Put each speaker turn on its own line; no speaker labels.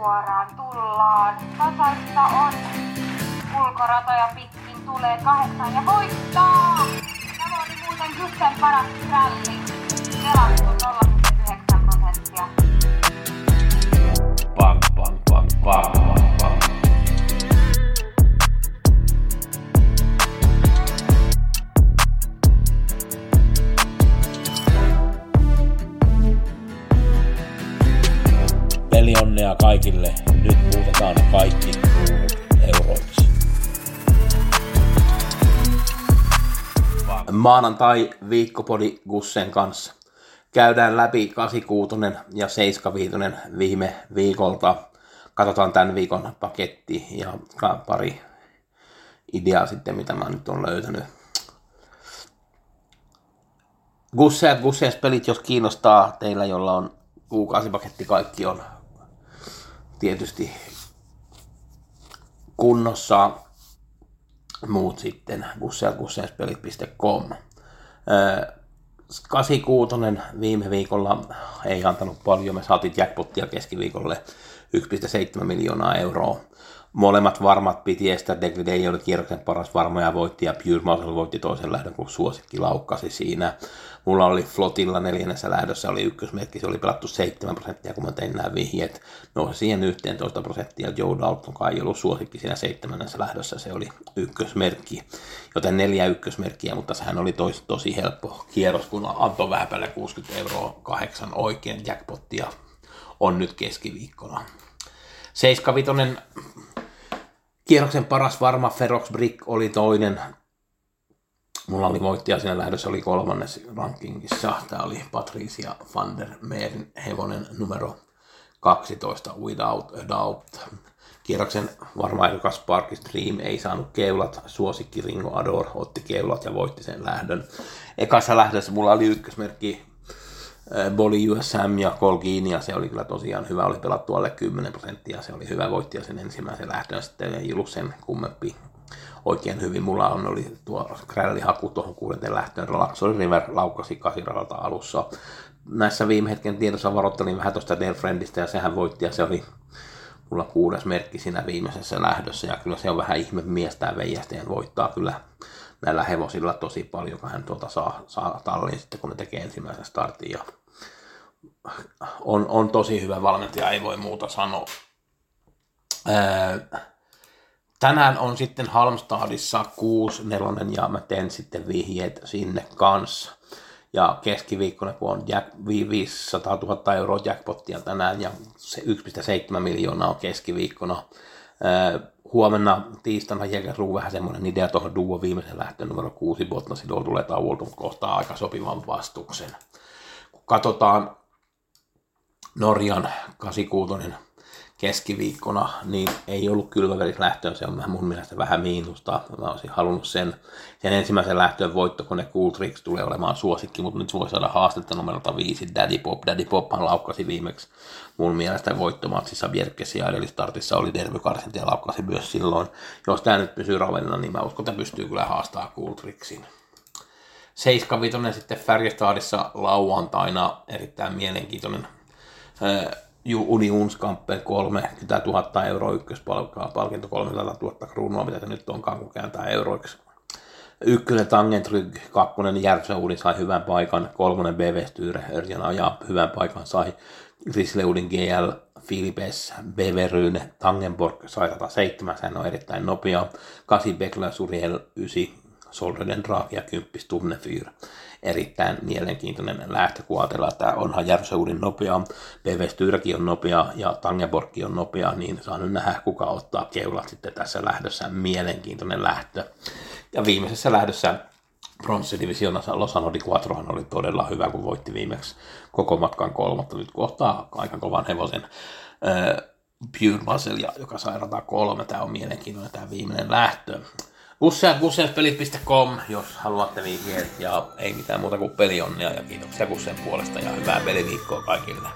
suoraan tullaan. Tasaista on. Ulkoratoja pitkin tulee kahdeksan ja voittaa! Tämä oli muuten Gusten paras ralli. Pelattu 0,9 prosenttia.
Bang, bang, bang, bang, Pelionnea kaikille. Nyt muutetaan kaikki euroiksi. Maanantai viikkopodi Gussen kanssa. Käydään läpi 86 ja 75 viime viikolta. Katsotaan tämän viikon paketti ja pari ideaa sitten, mitä mä nyt on löytänyt. Gusseat, Gusseas pelit, jos kiinnostaa teillä, jolla on kuukausipaketti, kaikki on tietysti kunnossa. Muut sitten gusseatgusseaspelit.com. 86 viime viikolla ei antanut paljon. Me saatiin jackpottia keskiviikolle 1,7 miljoonaa euroa. Molemmat varmat piti estää. Degrid ei ole kierroksen paras varma ja voitti ja Pure Muscle voitti toisen lähdön, kun suosikki laukkasi siinä. Mulla oli Flotilla neljännessä lähdössä oli ykkösmerkki, se oli pelattu 7 prosenttia, kun mä tein nämä vihjeet. Nousi siihen 11 prosenttia. Joe Dalton kai ei ollut suosikki siinä seitsemännessä lähdössä, se oli ykkösmerkki. Joten neljä ykkösmerkkiä, mutta sehän oli tosi, tosi helppo kierros, kun antoi vähän päälle 60 euroa kahdeksan oikein jackpottia on nyt keskiviikkona. 75 kierroksen paras varma Ferox Brick oli toinen. Mulla oli voittaja siinä lähdössä, oli kolmannes rankingissa. Tämä oli Patricia van der Meerin hevonen numero 12, Without a Doubt. Kierroksen varma ehdokas Sparkis Dream ei saanut keulat, suosikki Ringo Ador otti keulat ja voitti sen lähdön. Ekassa lähdössä mulla oli ykkösmerkki Boli USM ja Colgini, ja se oli kyllä tosiaan hyvä, oli pelattu alle 10 prosenttia, se oli hyvä voittaja sen ensimmäisen lähdön, sitten ei ollut sen kummempi oikein hyvin. Mulla on, oli tuo Krälli-haku tuohon kuudenteen lähtöön, Relaxori River laukkasi kasiradalta alussa. Näissä viime hetken tiedossa varoittelin vähän tuosta Dear Friendistä, ja sehän voitti, ja se oli mulla kuudes merkki siinä viimeisessä lähdössä, ja kyllä se on vähän ihme mies tämä voittaa kyllä näillä hevosilla tosi paljon, kun hän tuota saa, saa talliin sitten, kun ne tekee ensimmäisen startin, ja on, on tosi hyvä valmentaja, ei voi muuta sanoa. Ää, tänään on sitten Halmstadissa 6 nelonen ja mä teen sitten vihjeet sinne kanssa. Ja keskiviikkona, kun on jack, 500 000 euroa jackpottia tänään ja se 1,7 miljoonaa on keskiviikkona. Ää, huomenna tiistaina Jägersruu vähän semmoinen idea tuohon duo viimeisen lähtöön numero 6 Botnasidol tulee tauolta, kohtaa aika sopivan vastuksen. Kun katsotaan Norjan 86 keskiviikkona, niin ei ollut lähtöön, se on mun mielestä vähän miinusta. Mä olisin halunnut sen, sen ensimmäisen lähtöön voitto, kun ne Cool Tricks tulee olemaan suosikki, mutta nyt voi saada haastetta numerolta 5, Daddy Pop. Daddy Pophan laukkasi viimeksi mun mielestä voittomatsissa Bjerkessä ja edellistartissa oli Derby Karsinti ja laukkasi myös silloin. Jos tämä nyt pysyy ravenna, niin mä uskon, että pystyy kyllä haastaa Cool Tricksin. 75 sitten Färjestadissa lauantaina erittäin mielenkiintoinen Uni Unskampen 30 000 euroa ykköspalkkaa, palkinto 300 000 kruunua, mitä se nyt onkaan, kun kääntää euroiksi. Ykkönen Tangentryg, kakkonen Järvsöudi sai hyvän paikan, kolmonen BV Styre, Örjan ajaa hyvän paikan, sai Grisleudin GL, Filipes, Beveryne, Tangenborg sai 107, sehän on erittäin nopea, 8 Bekla, Suriel, 9, Solreden Draak ja 10 Tunnefyr erittäin mielenkiintoinen ajatellaan, että onhan Järvsöudin nopea, PV Styrki on nopea ja Tangeborgki on nopea, niin saa nyt nähdä, kuka ottaa keulat sitten tässä lähdössä. Mielenkiintoinen lähtö. Ja viimeisessä lähdössä bronssidivisioonassa Losano di Quattrohan oli todella hyvä, kun voitti viimeksi koko matkan kolmatta. Nyt kohtaa aika kovan hevosen Pure Muscle, joka sai rata kolme. Tämä on mielenkiintoinen tämä viimeinen lähtö. Kusseatpelit.com, jos haluatte vihjeet ja ei mitään muuta kuin pelionnea ja kiitoksia Kussen puolesta ja hyvää peliviikkoa kaikille.